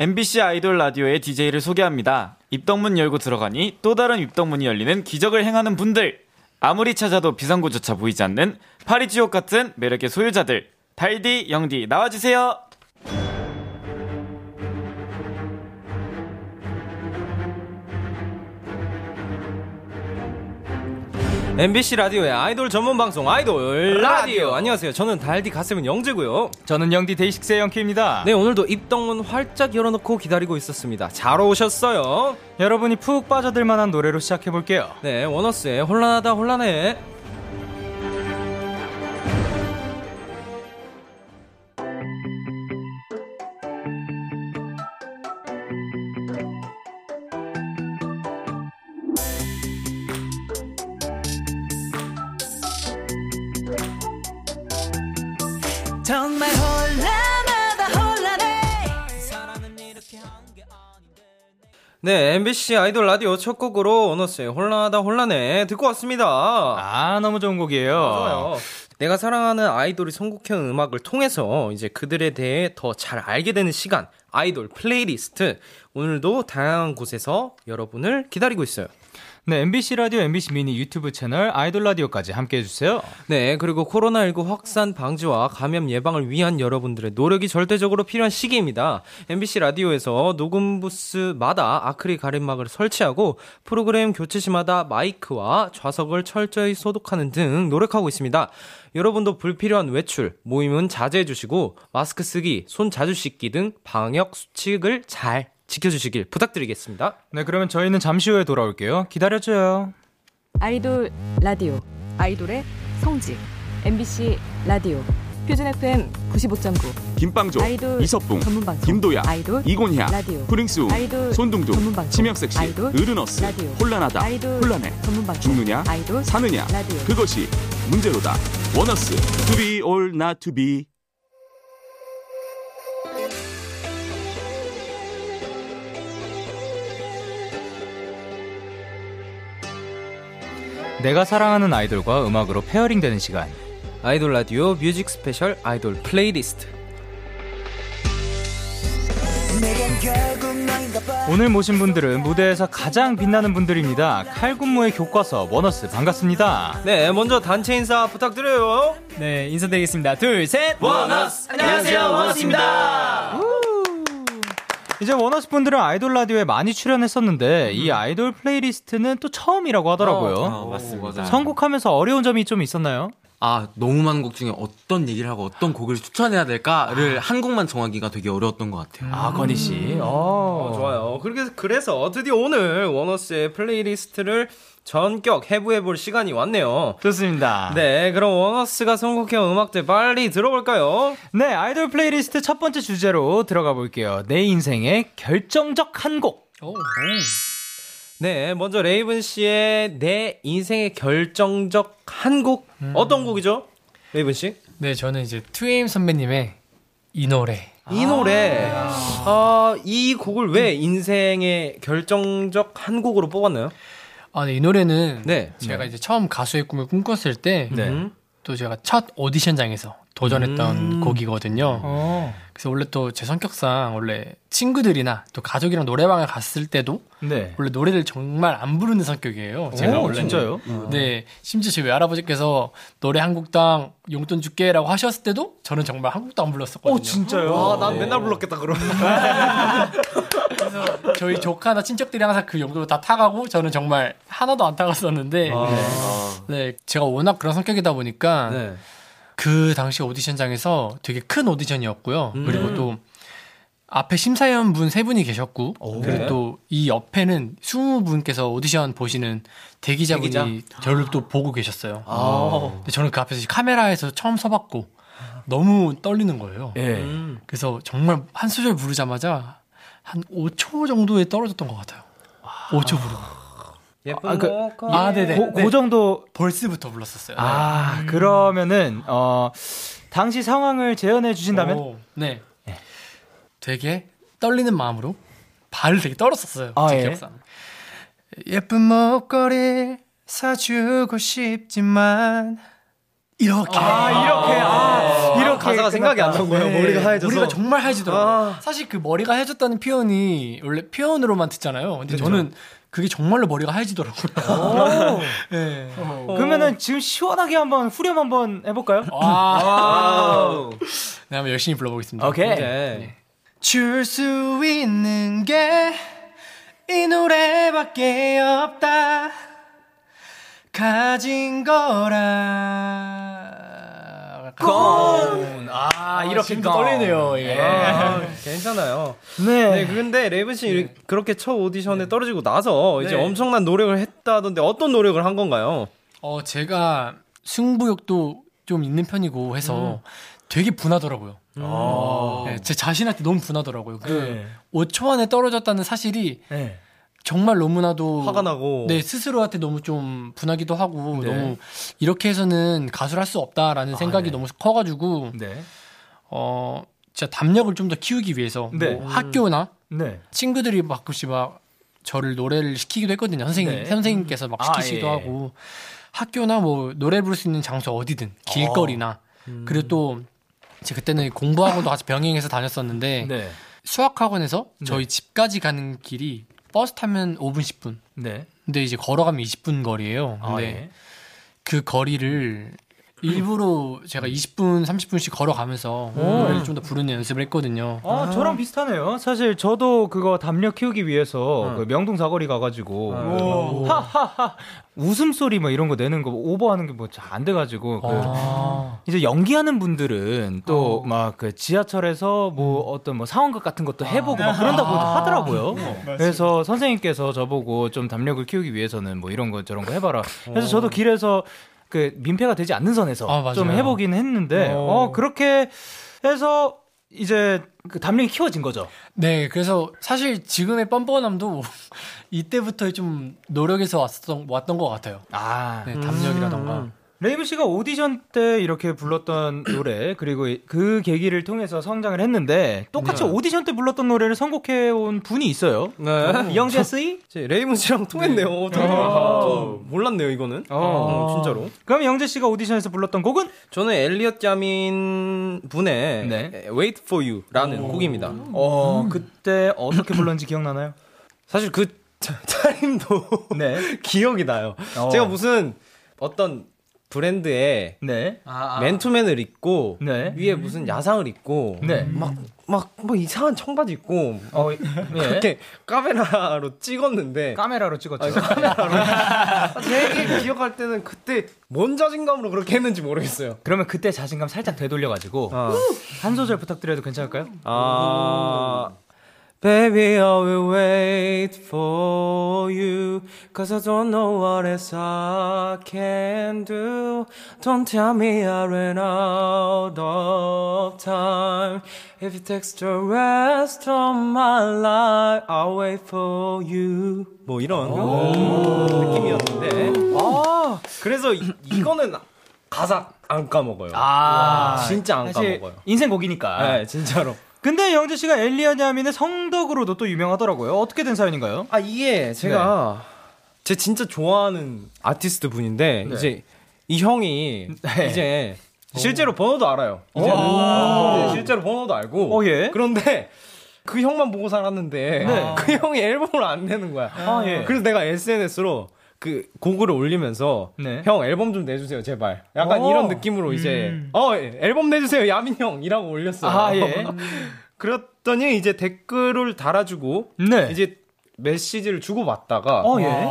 MBC 아이돌 라디오의 DJ를 소개합니다. 입덕문 열고 들어가니 또 다른 입덕문이 열리는 기적을 행하는 분들. 아무리 찾아도 비상구조차 보이지 않는 파리지옥 같은 매력의 소유자들. 달디, 영디, 나와주세요! MBC 라디오의 아이돌 전문 방송 아이돌 라디오. 안녕하세요. 저는 달디 가슴은 영재고요. 저는 영디 데이식스의 영키입니다. 네, 오늘도 입덕문 활짝 열어놓고 기다리고 있었습니다. 잘 오셨어요. 여러분이 푹 빠져들 만한 노래로 시작해 볼게요. 네, 원어스의 혼란하다 혼란해. 정말 혼란하다 혼란해 네, MBC 아이돌 라디오 첫 곡으로 원어스의 혼란하다 혼란해 듣고 왔습니다. 아, 너무 좋은 곡이에요. 좋아요. 내가 사랑하는 아이돌이 선곡한 음악을 통해서 이제 그들에 대해 더 잘 알게 되는 시간, 아이돌 플레이리스트. 오늘도 다양한 곳에서 여러분을 기다리고 있어요. 네, MBC 라디오, MBC 미니 유튜브 채널 아이돌 라디오까지 함께 해주세요. 네, 그리고 코로나19 확산 방지와 감염 예방을 위한 여러분들의 노력이 절대적으로 필요한 시기입니다. MBC 라디오에서 녹음 부스마다 아크릴 가림막을 설치하고 프로그램 교체 시마다 마이크와 좌석을 철저히 소독하는 등 노력하고 있습니다. 여러분도 불필요한 외출, 모임은 자제해 주시고 마스크 쓰기, 손 자주 씻기 등 방역 수칙을 잘 지켜주시길 부탁드리겠습니다. 네, 그러면 저희는 잠시 후에 돌아올게요. 기다려줘요. 아이돌 라디오 아이돌의 성지 MBC 라디오 표준 FM 95.9 김빵조, 아이돌 이석봉, 전문 방송 김도야, 아이돌 이곤희야, 라디오 프링스, 아이돌 손둥둥, 전문 방송 치명섹시, 아이돌 으르너스, 라디오 혼란하다, 아이돌 혼란해, 전문 방송 죽느냐, 아이돌 사느냐, 라디오 그것이 문제로다. 원어스, to be or not to be. 내가 사랑하는 아이돌과 음악으로 pairing 되는 시간. 아이돌 라디오 music special 아이돌 플레이리스트. 오늘 모신 분들은 무대에서 가장 빛나는 분들입니다. 칼군무의 교과서 원어스 반갑습니다. 네, 먼저 단체 인사 부탁드려요. 네, 인사드리겠습니다. 둘, 셋! 원어스! 안녕하세요, 원어스입니다. 이제 원어스 분들은 아이돌 라디오에 많이 출연했었는데 이 아이돌 playlist는 또 처음이라고 하더라고요. 어, 맞습니다. 선곡하면서 어려운 점이 좀 있었나요? 아, 너무 많은 곡 중에 어떤 얘기를 하고 어떤 곡을 추천해야 될까를 한 곡만 정하기가 되게 어려웠던 것 같아요. 아, 건희 씨. 어, 어, 좋아요. 그렇게 그래서 드디어 오늘 원어스의 playlist를 전격 해부해볼 시간이 왔네요. 좋습니다. 네, 그럼 원어스가 선곡해온 음악들 빨리 들어볼까요? 네, 아이돌 플레이리스트 첫 번째 주제로 들어가 볼게요. 내 인생의 결정적 한 곡. 네, 먼저 레이븐 씨의 내 인생의 결정적 한 곡. 어떤 곡이죠? 레이븐 씨? 네, 저는 이제 2AM 선배님의 이 노래. 이 노래. 아, 이 곡을 왜 인생의 결정적 한 곡으로 뽑았나요? 아, 네, 이 노래는 네. 제가 이제 처음 가수의 꿈을 꿈꿨을 때, 네. 또 제가 첫 오디션장에서 도전했던 음. 곡이거든요. 어. 그래서 원래 또 제 성격상 원래 친구들이나 또 가족이랑 노래방을 갔을 때도 네. 원래 노래를 정말 안 부르는 성격이에요. 제가 오, 원래 진짜요? 네, 심지어 저희 외할아버지께서 노래 한 곡당 용돈 줄게라고 하셨을 때도 저는 정말 한 곡도 안 불렀었거든요. 오, 진짜요? 아, 난 맨날 불렀겠다, 그럼. 그래서 저희 조카나 친척들이 항상 그 용돈을 다 타가고 저는 정말 하나도 안 타갔었는데 네 제가 워낙 그런 성격이다 보니까 네. 그 당시 오디션장에서 되게 큰 오디션이었고요. 그리고 또 앞에 심사위원분 세 분이 계셨고 그리고 또 이 옆에는 20분께서 오디션 보시는 대기자분이 대기자? 저를 또 보고 계셨어요. 아. 근데 저는 그 앞에서 카메라에서 처음 서봤고 너무 떨리는 거예요. 예. 음. 그래서 정말 한 소절 부르자마자 한 5초 정도에 떨어졌던 것 같아요. 5초 부르고. 예쁜 아, 그- 거. 아, 네네. 고, 그 정도. 벌스부터 불렀었어요. 아, 그러면은, 어, 당시 상황을 재현해 주신다면? 오, 네. 되게 떨리는 마음으로 발을 되게 떨었었어요. 아, 제 예. 기억상. 예쁜 목걸이 사주고 싶지만 이렇게 아, 이렇게, 아, 가사가 생각이 안 난 거예요. 네, 머리가 하얘져서. 머리가 정말 하얘지더라고요. 아. 사실 그 머리가 하얘졌다는 표현이 원래 표현으로만 듣잖아요. 근데 저는 그게 정말로 머리가 하얘지더라고요. 네. 그러면은 지금 시원하게 한번 후렴 한번 해볼까요? 아. 네, 한번 열심히 불러보겠습니다. 오케이. 네. 줄수 있는 게 이 노래밖에 없다. 가진 거라. 건. 아, 이렇게 지금도 떨리네요. 예. 아, 괜찮아요. 네. 네, 근데 레이븐 씨 그렇게 첫 오디션에 떨어지고 나서 이제 네. 엄청난 노력을 했다던데 어떤 노력을 한 건가요? 어, 제가 승부욕도 좀 있는 편이고 해서 되게 분하더라고요. 네, 제 자신한테 너무 분하더라고요. 그 네. 5초 안에 떨어졌다는 사실이 네. 정말 너무나도 화가 나고. 네 스스로한테 너무 좀 분하기도 하고 네. 너무 이렇게 해서는 가수를 할 수 없다라는 생각이 네. 너무 커가지고 네. 어 진짜 담력을 좀 더 키우기 위해서 네. 뭐 학교나 네. 친구들이 가끔씩 막 저를 노래를 시키기도 했거든요. 선생님 네. 선생님께서 막 아, 시키시기도 예. 하고 학교나 뭐 노래 부를 수 있는 장소 어디든 길거리나 그리고 또 제가 그때는 공부학원도 같이 병행해서 다녔었는데 네. 수학학원에서 저희 집까지 가는 길이 버스 타면 5분 10분 네. 근데 이제 걸어가면 20분 거리예요. 아, 근데 예. 그 거리를 일부러 제가 20분, 30분씩 걸어가면서 노래를 좀 더 부르는 연습을 했거든요. 아, 저랑 비슷하네요. 사실 저도 그거 담력 키우기 위해서 그 명동 사거리 가가지고 하하하 웃음소리 뭐 이런 거 내는 거 오버하는 게 뭐 잘 안 돼가지고 그 아. 이제 연기하는 분들은 또 막 그 지하철에서 뭐 어떤 뭐 상황극 같은 것도 해보고 막 그런다고 하더라고요. 그래서 선생님께서 저보고 좀 담력을 키우기 위해서는 뭐 이런 거 저런 거 해봐라. 그래서 저도 길에서 그 민폐가 되지 않는 선에서 아. 좀 해보긴 했는데 어 그렇게 해서 이제 그 담력이 키워진 거죠. 네, 그래서 사실 지금의 뻔뻔함도 이때부터 좀 노력해서 왔던, 왔던 것 같아요. 아 네, 담력이라던가. 레이븐 씨가 오디션 때 이렇게 불렀던 노래 그리고 그 계기를 통해서 성장을 했는데 똑같이 오디션 때 불렀던 노래를 선곡해 온 분이 있어요. 네. 이영재 씨? 제 레이븐 씨랑 통했네요. 어떻게 저 몰랐네요, 이거는. 어, 진짜로. 그럼 영재 씨가 오디션에서 불렀던 곡은? 저는 엘리엇 야민 분의 네. Wait for You라는 곡입니다. 어 그때 어떻게 불렀는지 기억나나요? 사실 그 타임도 네. 기억이 나요. 어. 제가 무슨 어떤 브랜드의 네. 맨투맨을 입고 네. 위에 무슨 야상을 입고 네. 막막 뭐 이상한 청바지 입고 어, 예. 그렇게 카메라로 찍었는데 카메라로 찍었죠. 되게 기억할 때는 그때 뭔 자신감으로 그렇게 했는지 모르겠어요. 그러면 그때 자신감 살짝 되돌려 가지고 어. 한 소절 부탁드려도 괜찮을까요? 아 Baby, I will wait for you. Cause I don't know what else I can do. Don't tell me I ran out of time. If it takes the rest of my life, I'll wait for you. 뭐 이런 느낌이었는데. 아, 그래서 이, 이거는 가사 안 까먹어요. 아, 진짜 안 까먹어요. 인생 곡이니까. 네, 진짜로. 근데 영재 씨가 엘리언 야민의 성덕으로도 또 유명하더라고요. 어떻게 된 사연인가요? 아 이게 제가 제 진짜 좋아하는 아티스트 분인데 네. 이제 이 형이 네. 이제 실제로 번호도 알아요. 이제 이제 실제로 번호도 알고. 어, 예. 그런데 그 형만 보고 살았는데 네. 그 형이 앨범을 안 내는 거야. 아, 예. 그래서 내가 SNS로 그 곡을 올리면서 네. 형 앨범 좀 내주세요 제발 약간 오. 이런 느낌으로 이제 음. 어 예, 앨범 내주세요 야민 형이라고 올렸어요. 아, 예. 그랬더니 이제 댓글을 달아주고 네. 이제 메시지를 주고 받다가 어, 예.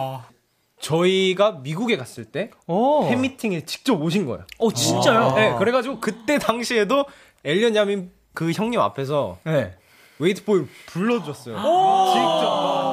저희가 미국에 갔을 때 오. 팬미팅에 직접 오신 거예요. 어, 진짜요? 네, 그래가지고 그때 당시에도 엘리엇 야민 그 형님 앞에서 네. Wait for You 불러줬어요. 직접.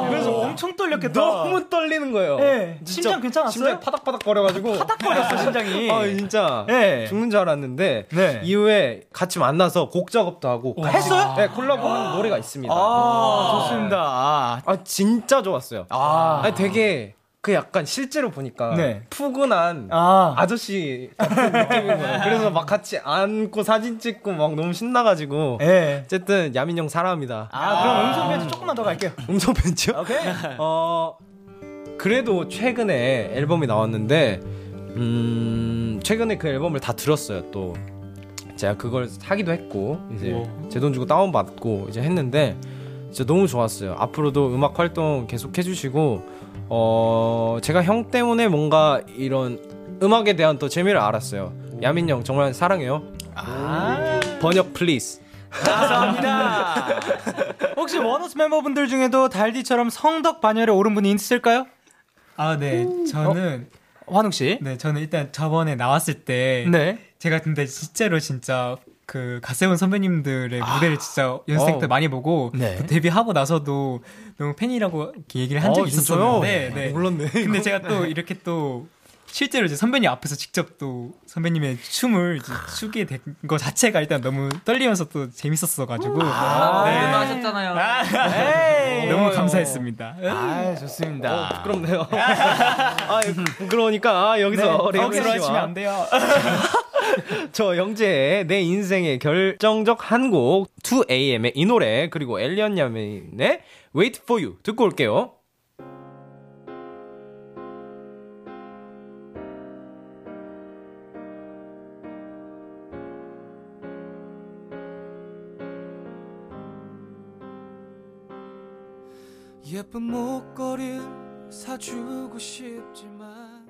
엄청 떨렸겠다. 너무 떨리는 거예요. 네. 진짜 심장 괜찮았어요? 심장이 파닥파닥 거려가지고 파닥거렸어, 심장이. 아 진짜 네. 죽는 줄 알았는데 네. 이후에 같이 만나서 곡 작업도 하고 같이- 했어요? 네 콜라보하는 노래가 있습니다. 아, 좋습니다. 아, 아 진짜 좋았어요. 아. 아니, 되게 그 약간 실제로 보니까 네. 푸근한 아. 아저씨 같은 느낌인 거예요. 그래서 막 같이 안고 사진 찍고 막 너무 신나가지고 예. 어쨌든 야민 형 사랑합니다. 아, 그럼 음성 편지 조금만 더 갈게요. 음성 편지요? 오케이. 어 그래도 최근에 앨범이 나왔는데 음, 최근에 그 앨범을 다 들었어요. 또 제가 그걸 사기도 했고 이제 제 돈 주고 다운 받고 이제 했는데 진짜 너무 좋았어요. 앞으로도 음악 활동 계속 해주시고 어 제가 형 때문에 뭔가 이런 음악에 대한 또 재미를 알았어요. 야민 형 정말 사랑해요. 번역 please. 감사합니다. 혹시 원어스 멤버분들 중에도 달디처럼 성덕 반열에 오른 분이 있을까요? 아, 네. 저는 환웅 씨. 네, 저는 일단 저번에 나왔을 때 네. 제가 근데 진짜로 진짜 그 가세훈 선배님들의 무대를 진짜 연습생 때 어. 많이 보고 네. 또 데뷔하고 나서도 너무 팬이라고 얘기를 한 어, 적이 진짜요? 있었는데 네. 몰랐네. 근데 제가 또 이렇게 또 실제로 이제 선배님 앞에서 직접 또 선배님의 춤을 이제 추게 된 거 자체가 일단 너무 떨리면서 또 재밌었어가지고 네. 하셨잖아요. 에이. 너무 감사했습니다. 아, 좋습니다. 어, 부끄럽네요. 아, 부끄러우니까 아, 여기서 네, 억지로 하시면 안 돼요. 저 영재의 내 인생의 결정적 한 곡 2AM의 이 노래 그리고 엘리언 야메인의 Wait for You 듣고 올게요. 예쁜 목걸이 사주고 싶지만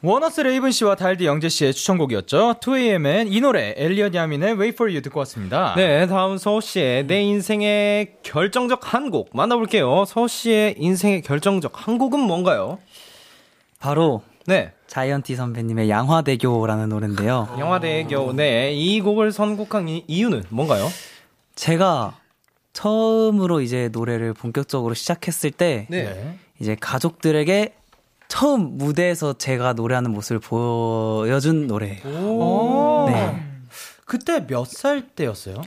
원어스 레이븐 씨와 달디 영재 씨의 추천곡이었죠. 2AM의 이 노래 엘리엇 야민의 Wait for You 듣고 왔습니다. 네, 다음 서호 씨의 내 인생의 결정적 한 곡 만나볼게요. 서호 씨의 인생의 결정적 한 곡은 뭔가요? 바로 네, 자이언티 선배님의 양화대교라는 노래인데요. 양화대교 네, 이 곡을 선곡한 이, 이유는 뭔가요? 제가 처음으로 이제 노래를 본격적으로 시작했을 때 네. 이제 가족들에게 처음 무대에서 제가 노래하는 모습을 보여준 노래예요. 오. 네. 그때 몇 살 때였어요?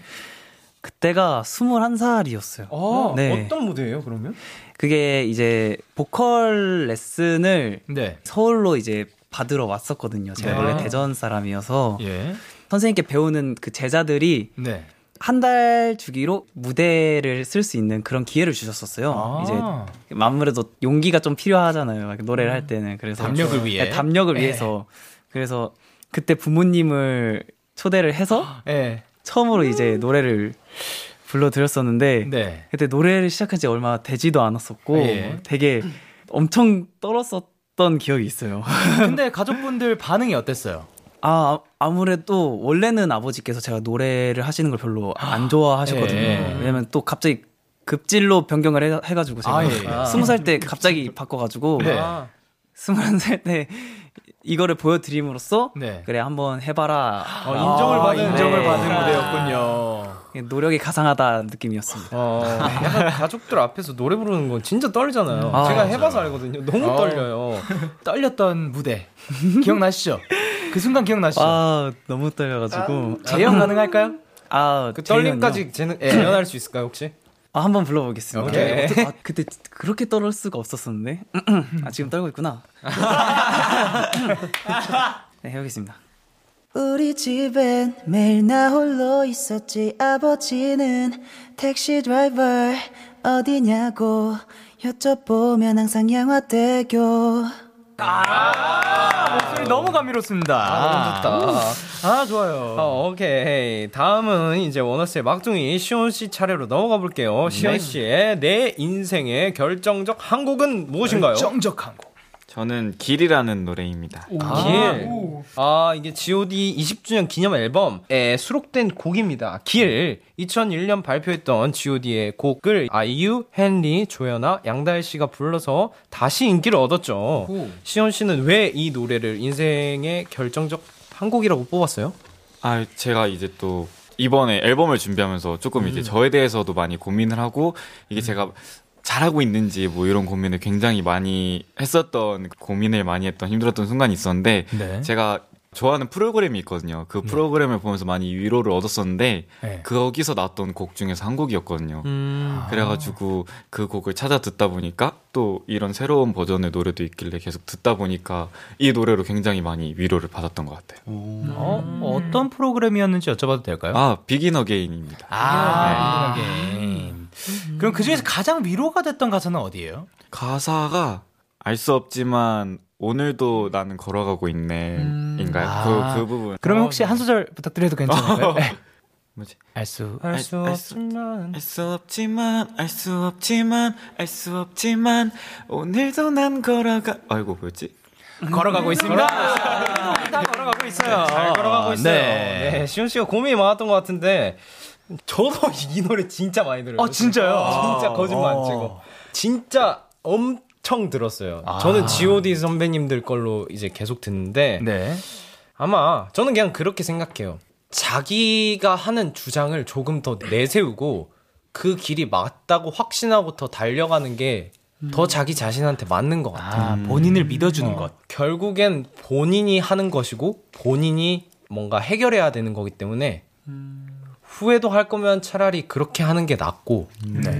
그때가 21살이었어요. 어, 네. 어떤 무대예요, 그러면? 그게 이제 보컬 레슨을 네. 서울로 이제 받으러 왔었거든요. 제가 네. 원래 대전 사람이어서 예. 선생님께 배우는 그 제자들이 네. 한 달 주기로 무대를 쓸 수 있는 그런 기회를 주셨었어요. 아. 이제 아무래도 용기가 좀 필요하잖아요. 막 노래를 할 때는 그래서 담력을 위해. 네, 담력을 네. 위해서 그래서 그때 부모님을 초대를 해서 예. 처음으로 이제 노래를 불러드렸었는데 네. 그때 노래를 시작한 지 얼마 되지도 않았었고 예. 되게 엄청 떨었었던 기억이 있어요. 근데 가족분들 반응이 어땠어요? 아, 아무래도 원래는 아버지께서 제가 노래를 하시는 걸 별로 안 좋아하셨거든요. 예. 왜냐면 또 갑자기 급질로 변경을 해, 해가지고 제가 아, 예. 스무 살 때 갑자기 바꿔가지고 네. 스물한 살 때 이거를 보여드림으로써 네. 그래 한번 해봐라. 어, 인정을 아, 받은 인정을 네. 받은 무대였군요. 노력이 가상하다 느낌이었습니다. 어, 약간 가족들 앞에서 노래 부르는 건 진짜 떨리잖아요. 아, 제가 맞아요. 해봐서 알거든요. 너무 어. 떨려요. 떨렸던 무대 기억나시죠? 그 순간 기억나시죠? 아 너무 떨려가지고 재현 가능할까요? 아그 재현이요? 떨림까지 재는, 재현할 수 있을까요, 혹시? 아, 한번 불러보겠습니다. 오케이. 어떻게- 아, 그때 그렇게 떨을 수가 없었었는데. 아, 지금 떨고 있구나. 네, 해보겠습니다. 우리 집엔 매일 나 홀로 있었지 아버지는 택시 드라이버 어디냐고 여쭤보면 항상 양화대교 너무 감미롭습니다. 아, 너무 좋다. 아, 좋아요. 어, 오케이. 다음은 이제 원어스의 막둥이 시온 씨 차례로 넘어가 볼게요. 시온 씨의 내 인생의 결정적 한 곡은 무엇인가요? 정적 한 곡. 저는 길이라는 노래입니다. 길. 아, 이게 GOD 20주년 기념 앨범에 수록된 곡입니다. 길. 2001년 발표했던 GOD의 곡을 아이유, 헨리, 조연아, 양다혜 씨가 불러서 다시 인기를 얻었죠. 시온 씨는 왜 이 노래를 인생의 결정적 한 곡이라고 뽑았어요? 아, 제가 이제 또 이번에 앨범을 준비하면서 조금 이제 저에 대해서도 많이 고민을 하고 이게 제가 잘하고 있는지 뭐 이런 고민을 굉장히 많이 했었던 고민을 많이 했던 힘들었던 순간이 있었는데 네. 제가 좋아하는 프로그램이 있거든요. 그 프로그램을 보면서 많이 위로를 얻었었는데 네. 거기서 나왔던 곡 중에서 한 곡이었거든요. 음. 그래가지고 그 곡을 찾아 듣다 보니까 또 이런 새로운 버전의 노래도 있길래 계속 듣다 보니까 이 노래로 굉장히 많이 위로를 받았던 것 같아요. 어, 어떤 프로그램이었는지 여쭤봐도 될까요? 아, 비긴 어게인입니다. 아, 네. 그럼 그 중에서 가장 위로가 됐던 가사는 어디예요? 가사가 알 수 없지만 오늘도 나는 걸어가고 있네. 인가요? 아. 그, 그 부분. 그러면 혹시 한 소절 부탁드려도 괜찮을까요? 네. 뭐지? 알수 알수 알 수- 없지만 알 수 없지만 알 수 없지만 알 수 없지만 오늘도 난 걸어가 아이고 뭐였지? 걸어가고 있습니다. 다 걸어가고 있어요. 잘 걸어가고 있어요. 네. 네. 시훈 씨가 고민이 많았던 것 같은데 저도 이 노래 진짜 많이 들어요. 어, 진짜요? 진짜 거짓말 안 치고 진짜 엄청 들었어요. 아. 저는 G.O.D 선배님들 걸로 이제 계속 듣는데 네. 아마 저는 그냥 그렇게 생각해요. 자기가 하는 주장을 조금 더 내세우고 그 길이 맞다고 확신하고 더 달려가는 게 더 자기 자신한테 맞는 것 같아요. 아, 본인을 믿어주는 것. 결국엔 본인이 하는 것이고 본인이 뭔가 해결해야 되는 거기 때문에 후회도 할 거면 차라리 그렇게 하는 게 낫고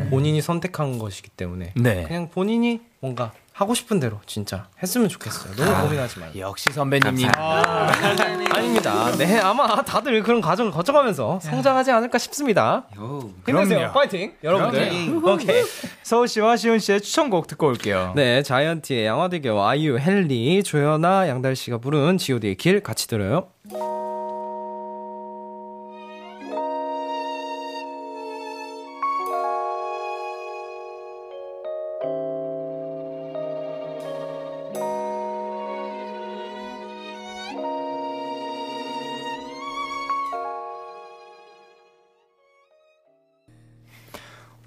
본인이 선택한 것이기 때문에 네. 그냥 본인이 뭔가 하고 싶은 대로 진짜 했으면 좋겠어요. 너무 고민하지 말고. 역시 선배님님. 아닙니다. 네, 아마 다들 그런 과정을 거쳐가면서 성장하지 않을까 싶습니다. 힘내세요. 그럼요. 파이팅, 여러분들. 오케이. 서울 씨와 시온 씨의 추천곡 듣고 올게요. 네, 자이언티의 양화대교 아이유, 헨리, 조연아, 양달 씨가 부른 G.O.D의 길 같이 들어요.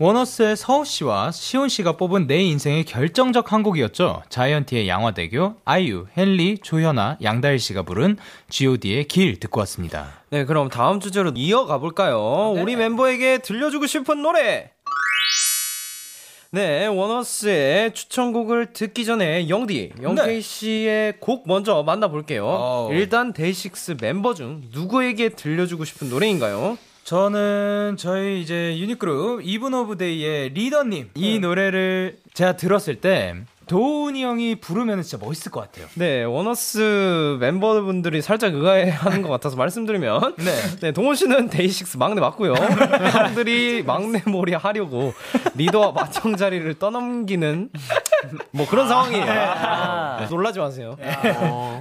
원어스의 서호 씨와 시온 씨가 뽑은 내 인생의 결정적 한 곡이었죠. 자이언티의 양화대교, 아이유, 헨리, 조현아, 양다일 씨가 부른 G.O.D의 길 듣고 왔습니다. 네, 그럼 다음 주제로 이어가 볼까요? 우리 멤버에게 들려주고 싶은 노래. 네, 원어스의 추천곡을 듣기 전에 영디, 영케이 씨의 곡 먼저 만나볼게요. 어우. 일단 데이식스 멤버 중 누구에게 들려주고 싶은 노래인가요? 저는 저희 이제 유닛그룹 이븐 오브 데이의 리더님 이 노래를 제가 들었을 때 도운이 형이 부르면 진짜 멋있을 것 같아요. 네, 원어스 멤버분들이 살짝 의아해하는 것 같아서 말씀드리면 네. 네, 도운 씨는 데이식스 막내 맞고요. 형들이 막내 몰이 하려고 리더와 맏형 자리를 떠넘기는 뭐 그런 상황이에요. 네, 놀라지 마세요.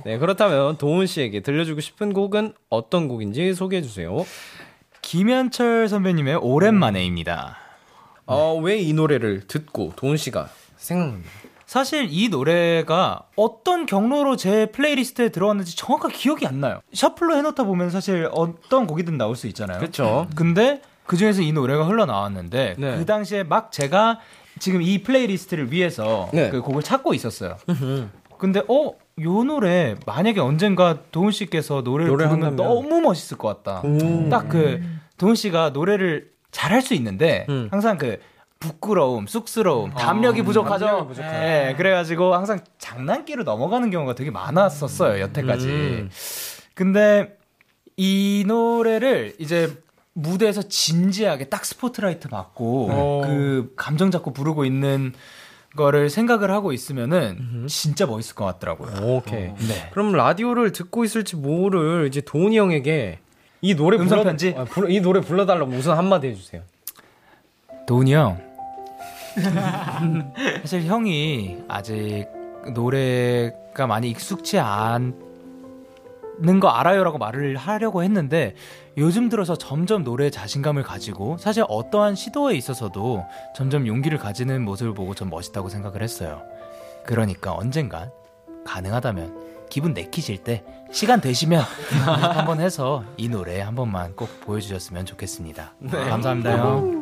네, 그렇다면 도운 씨에게 들려주고 싶은 곡은 어떤 곡인지 소개해 주세요. 김현철 선배님의 오랜만에입니다. 어, 왜 이 노래를 듣고 도운 씨가 생각납니다. 사실 이 노래가 어떤 경로로 제 playlist에 들어왔는지 정확하게 기억이 안 나요. shuffle로 해놓다 보면 사실 어떤 곡이든 나올 수 있잖아요. 그렇죠. 근데 그 중에서 이 노래가 흘러나왔는데 네. 그 당시에 막 제가 지금 이 playlist를 위해서 네. 그 곡을 찾고 있었어요. 근데 어? 요 노래 만약에 언젠가 도운 씨께서 노래를 노래 부르면 한다면. 너무 멋있을 것 같다. 딱 그 도훈 씨가 노래를 잘할 수 있는데 음. 항상 그 부끄러움, 쑥스러움, 담력이 부족하죠. 담력이 부족하죠. 예, 그래가지고 항상 장난기로 넘어가는 경우가 되게 많았었어요 여태까지. 음. 근데 이 노래를 이제 무대에서 진지하게 딱 스포트라이트 받고 어. 그 감정 잡고 부르고 있는 거를 생각을 하고 있으면은 진짜 멋있을 것 같더라고요. 오케이. 네. 그럼 라디오를 듣고 있을지 모를 이제 도훈이 형에게 이 노래 음성 편지? 아, 이 노래 불러달라고 우선 한마디 해주세요. 도훈이 형. 사실 형이 아직 노래가 많이 익숙치 않 는 거 알아요라고 말을 하려고 했는데 요즘 들어서 점점 노래에 자신감을 가지고 사실 어떠한 시도에 있어서도 점점 용기를 가지는 모습을 보고 전 멋있다고 생각을 했어요. 그러니까 언젠가 가능하다면 기분 내키실 때 시간 되시면 한번 해서 이 노래 한 번만 꼭 보여주셨으면 좋겠습니다. 감사합니다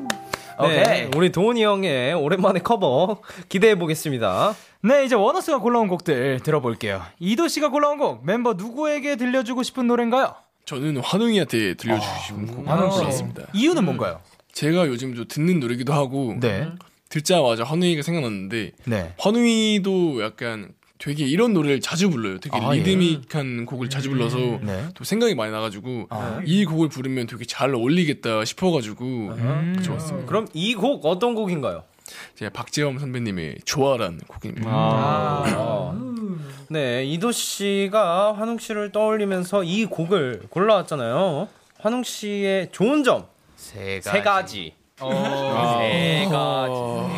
형. 네, 우리 도훈이 형의 오랜만에 커버 기대해 보겠습니다. 네, 이제 원어스가 골라온 곡들 들어볼게요. 이도 씨가 골라온 곡 멤버 누구에게 들려주고 싶은 노래인가요? 저는 환웅이한테 들려주시면 곡 환웅 씨. 골랐습니다. 이유는 뭔가요? 제가 요즘 좀 듣는 노래기도 하고 네. 듣자마자 환웅이가 생각났는데 네. 환웅이도 약간 되게 이런 노래를 자주 불러요. 되게 아, 예. 리드믹한 곡을 자주 불러서 네. 또 생각이 많이 나가지고 아. 이 곡을 부르면 되게 잘 어울리겠다 싶어가지고 음. 좋았습니다. 그럼 이 곡 어떤 곡인가요? 제가 박재범 선배님의 좋아라는 곡입니다. 아. 네, 이도 씨가 환웅 씨를 떠올리면서 이 곡을 골라왔잖아요. 환웅 씨의 좋은 점세세 가지. 세 가지.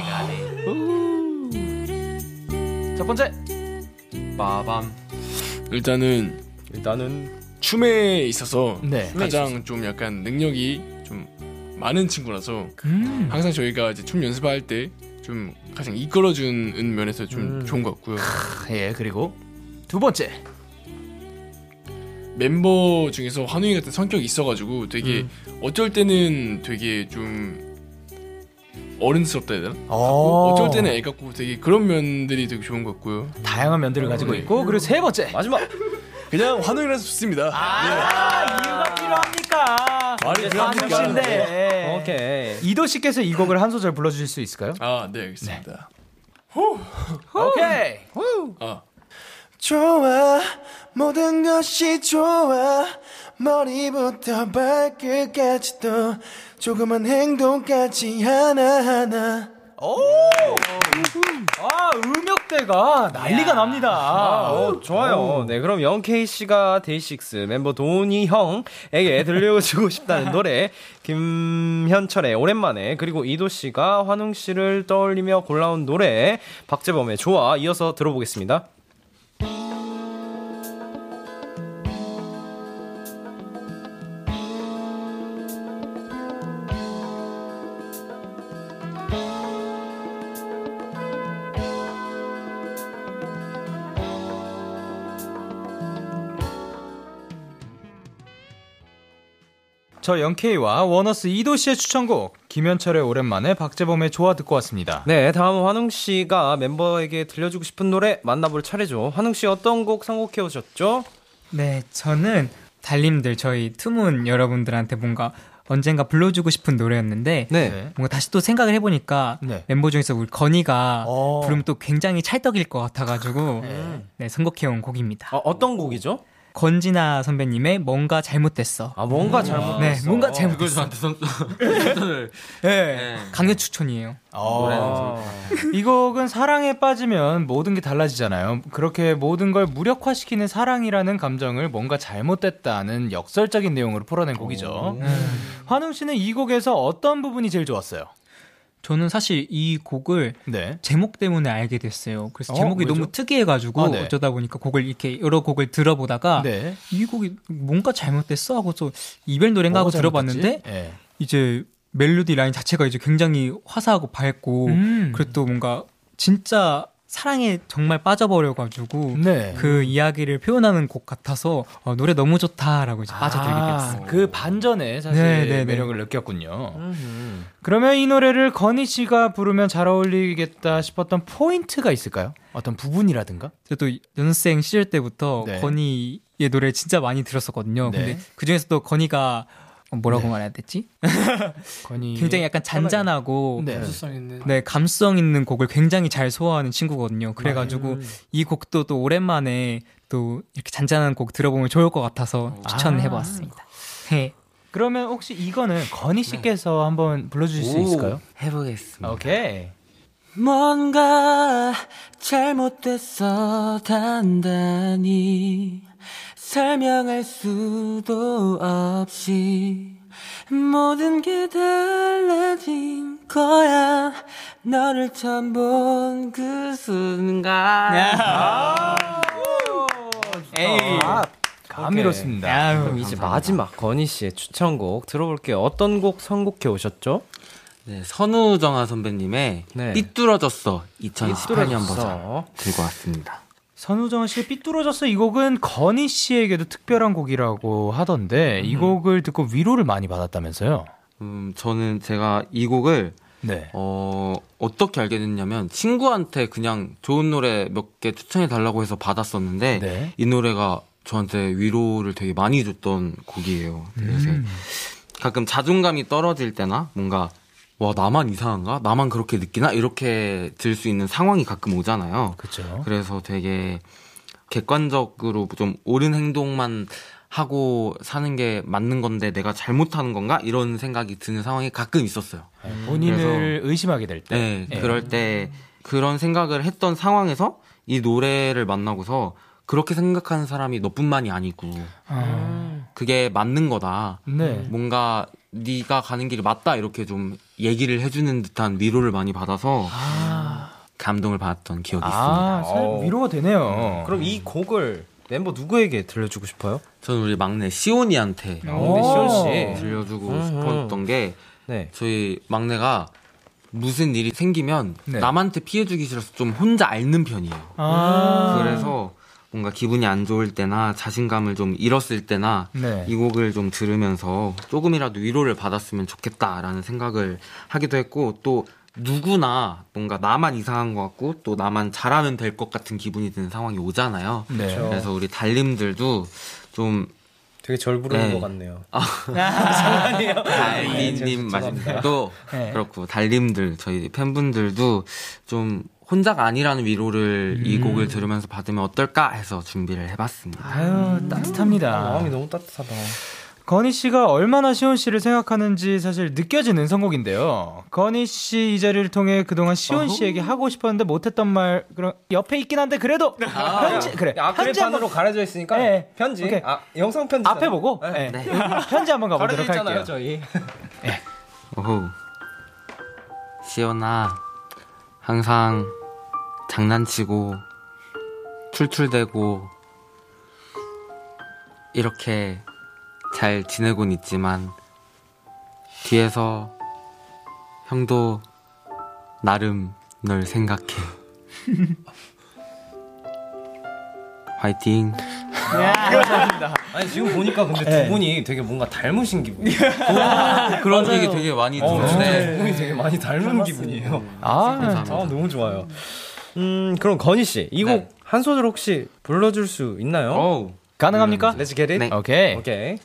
자, 첫 번째. 빠밤. 일단은 일단은 춤에 있어서 네. 가장 좀 약간 능력이 좀 많은 친구라서 음. 항상 저희가 이제 춤 연습할 때 좀 가장 이끌어주는 면에서 좀 음. 좋은 것 같고요. 예, 그리고 두 번째. 멤버 중에서 환웅이 같은 성격이 있어가지고 되게 음. 어쩔 때는 되게 좀 어른스럽다 해야 되나? 어. 어쩔 때는 애 같고 되게 그런 면들이 되게 좋은 것 같고요. 다양한 면들을 가지고 네. 있고 그리고 세 번째. 마지막. 그냥 환웅이라서 좋습니다. 아, 이유가 필요합니까? 말이 필요합니까? 한우씨인데. 오케이. 이도 씨께서 이 곡을 한 소절 불러주실 수 있을까요? 아, 네, 알겠습니다. 오케이. 아, 좋아 모든 것이 좋아 머리부터 발끝까지도 조그만 행동까지 하나하나 오! 아, 음역대가 난리가 납니다. 아, 어, 좋아요. 네, 그럼 영케이 씨가 데이식스 멤버 도니 형에게 들려주고 싶다는 노래 김현철의 오랜만에 그리고 이도 씨가 환웅 씨를 떠올리며 골라온 노래 박재범의 좋아 이어서 들어보겠습니다. 저 영케이와 워너스 이도 씨의 추천곡 김현철의 오랜만에 박재범의 좋아 듣고 왔습니다. 네, 다음 환웅 씨가 멤버에게 들려주고 싶은 노래 만나볼 차례죠. 환웅 씨 어떤 곡 선곡해 오셨죠? 네, 저는 달님들 저희 투문 여러분들한테 뭔가 언젠가 불러주고 싶은 노래였는데 네. 뭔가 다시 또 생각을 해보니까 네. 멤버 중에서 우리 건이가 어. 부르면 또 굉장히 찰떡일 것 같아가지고 네, 선곡해온 곡입니다. 어, 어떤 곡이죠? 건진아 선배님의 뭔가 잘못됐어. 아, 뭔가 잘못됐어. 네, 뭔가 그걸 잘못됐어. 저한테 선, 선을 네, 강력 추천이에요. 어. 이 곡은 사랑에 빠지면 모든 게 달라지잖아요. 그렇게 모든 걸 무력화시키는 사랑이라는 감정을 뭔가 잘못됐다는 역설적인 내용으로 풀어낸 곡이죠. 환웅 씨는 이 곡에서 어떤 부분이 제일 좋았어요? 저는 사실 이 곡을 네. 제목 때문에 알게 됐어요. 그래서 어, 제목이 왜죠? 너무 특이해가지고 아, 네. 어쩌다 보니까 곡을 이렇게 여러 곡을 들어보다가 네. 이 곡이 뭔가 잘못됐어 하고 또 이별 노래인가 하고 들어봤는데? 네. 이제 멜로디 라인 자체가 이제 굉장히 화사하고 밝고 음. 그리고 또 뭔가 진짜 사랑에 정말 빠져버려가지고 네. 그 이야기를 표현하는 곡 같아서 어, 노래 너무 좋다라고 이제 빠져들게 아, 됐어요. 그 반전에 사실 네, 네, 네. 매력을 느꼈군요. 그러면 이 노래를 건희 씨가 부르면 잘 어울리겠다 싶었던 포인트가 있을까요? 어떤 부분이라든가? 저도 연습생 시절 때부터 네. 건희의 노래 진짜 많이 들었었거든요. 네. 근데 그 중에서도 건희가 어, 뭐라고 말해야 되지? 굉장히 약간 잔잔하고 네. 감수성 있는. 네, 감성 있는 곡을 굉장히 잘 소화하는 친구거든요. 그래가지고 음. 이 곡도 또 오랜만에 또 이렇게 잔잔한 곡 들어보면 좋을 것 같아서 추천해보았습니다. 네. 그러면 혹시 이거는 건희 씨께서 한번 불러주실 수 있을까요? 해보겠습니다. 오케이. 뭔가 잘못됐어 단단히 설명할 수도 없이 모든 게 달라진 거야 너를 처음 본 그 순간 에이. 아, 감미롭습니다. 그럼 이제 마지막 건희 씨의 추천곡 들어볼게요. 어떤 곡 선곡해 오셨죠? 네, 선우정아 선배님의 네. 삐뚤어졌어 2018년 버전 삐뚤어졌어. 들고 왔습니다. 선우정 씨의 삐뚤어졌어 이 곡은 건희 씨에게도 특별한 곡이라고 하던데 이 곡을 듣고 위로를 많이 받았다면서요? 음, 저는 제가 이 곡을 네. 어, 어떻게 알게 됐냐면 친구한테 그냥 좋은 노래 몇 개 추천해 달라고 해서 받았었는데 네. 이 노래가 저한테 위로를 되게 많이 줬던 곡이에요. 그래서 음. 가끔 자존감이 떨어질 때나 뭔가 와 나만 이상한가? 나만 그렇게 느끼나? 이렇게 들 수 있는 상황이 가끔 오잖아요. 그렇죠. 그래서 되게 객관적으로 좀 옳은 행동만 하고 사는 게 맞는 건데 내가 잘못하는 건가? 이런 생각이 드는 상황이 가끔 있었어요. 본인을 의심하게 될 때. 네, 예. 그럴 때 그런 생각을 했던 상황에서 이 노래를 만나고서 그렇게 생각하는 사람이 너뿐만이 아니고 그게 맞는 거다. 네. 뭔가 네가 가는 길이 맞다 이렇게 좀 얘기를 해주는 듯한 위로를 많이 받아서 감동을 받았던 기억이 아, 있습니다. 살- 위로가 되네요. 그럼 이 곡을 멤버 누구에게 들려주고 싶어요? 저는 우리 막내 시온이한테 막내 시온 씨. 들려주고 음흠. 싶었던 게 네. 저희 막내가 무슨 일이 생기면 네. 남한테 피해 주기 싫어서 좀 혼자 앓는 편이에요. 아. 그래서 뭔가 기분이 안 좋을 때나 자신감을 좀 잃었을 때나 네. 이 곡을 좀 들으면서 조금이라도 위로를 받았으면 좋겠다라는 생각을 하기도 했고 또 누구나 뭔가 나만 이상한 것 같고 또 나만 잘하면 될 것 같은 기분이 드는 상황이 오잖아요. 네. 그래서 우리 달님들도 좀 되게 절 부르는 네. 것 같네요. 달님님 죄송합니다. 말씀도 네. 그렇고 달님들 저희 팬분들도 좀 혼자가 아니라는 위로를 이 음. 곡을 들으면서 받으면 어떨까 해서 준비를 해봤습니다. 아유, 따뜻합니다. 마음이 너무 따뜻하다. 건희 씨가 얼마나 시온 씨를 생각하는지 사실 느껴지는 선곡인데요. 건희 씨 이 자리를 통해 그동안 시온 씨에게 하고 싶었는데 못했던 말 그런 옆에 있긴 한데 그래도 편지 그래 편지 아크릴판으로 한번 가려져 있으니까 네. 편지. 오케이. 아, 영상 편지. 앞에 보고 네. 편지 한번 가보도록 가려져 있잖아요, 할게요. 저희. 오호. 시연아, 항상 장난치고, 툴툴대고, 이렇게 잘 지내곤 있지만, 뒤에서 형도 나름 널 생각해. 화이팅. 아니 지금 보니까 근데 네. 두 분이 되게 뭔가 닮으신 기분. 그런 얘기 되게 많이 어, 진짜 듣는데, 두 분이 되게 많이 닮은 기분이에요. 아, 감사합니다. 아 너무 좋아요. 음 그럼 건희 씨 이곡 네. 한 소절 혹시 불러줄 수 있나요? 어우. 가능합니까? Let's get it. 네. 오케이. 오케이.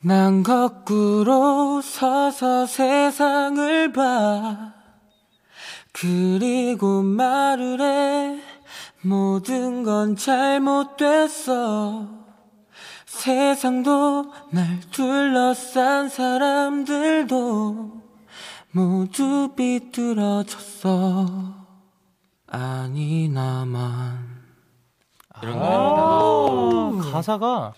난 거꾸로 서서 세상을 봐. 그리고 말을 해. 모든 건 잘못됐어. 세상도 날 둘러싼 사람들도 모두 비뚤어졌어. 아니, 나만. 이런 노래입니다. 가사가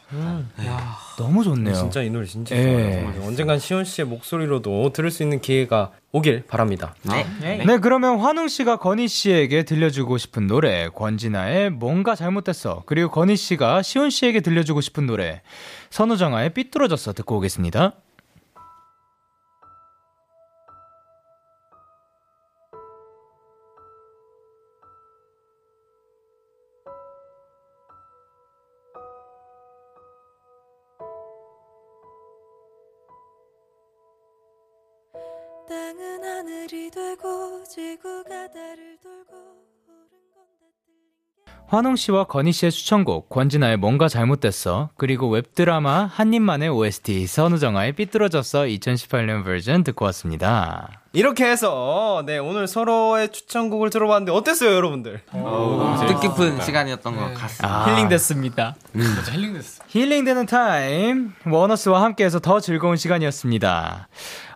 야, 너무 좋네요. 진짜 이 노래 진짜 예. 좋아요. 정말. 언젠간 시온 씨의 목소리로도 들을 수 있는 기회가 오길 바랍니다. 네, 그러면 환웅 씨가 건희 씨에게 들려주고 싶은 노래 권진아의 뭔가 잘못됐어. 그리고 건희 씨가 시온 씨에게 들려주고 싶은 노래 선우정아의 삐뚤어졌어 듣고 오겠습니다. 환웅 씨와 건희 씨의 추천곡 권진아의 뭔가 잘못됐어. 그리고 웹드라마 한입만의 OST 선우정아의 삐뚤어졌어 2018년 버전 듣고 왔습니다. 이렇게 해서 네 오늘 서로의 추천곡을 들어봤는데 어땠어요, 여러분들? 뜻깊은 시간이었던 것 같습니다. 아, 힐링됐습니다. 진짜 힐링됐어. 힐링되는 타임 워너스와 함께해서 더 즐거운 시간이었습니다.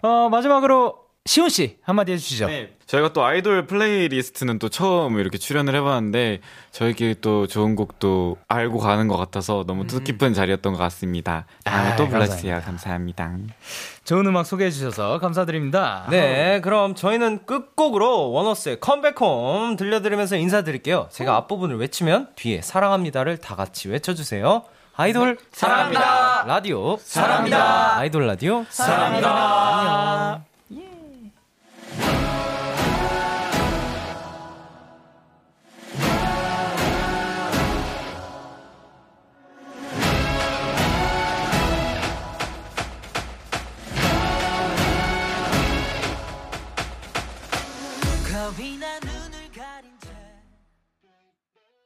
어, 마지막으로 시온 씨 한마디 해주시죠. 네, 저희가 또 아이돌 playlist는 또 처음 이렇게 출연을 해봤는데 저희끼리 또 좋은 곡도 알고 가는 것 같아서 너무 뜻깊은 자리였던 것 같습니다. 다음에 아, 또 불러주세요. 감사합니다. 좋은 음악 소개해 주셔서 감사드립니다. 네, 그럼 저희는 끝곡으로 원어스의 Come Back Home 들려드리면서 인사드릴게요. 제가 앞부분을 외치면 뒤에 사랑합니다를 다 같이 외쳐주세요. 아이돌 사랑합니다. 라디오 사랑합니다. 아이돌 라디오 사랑합니다. 안녕.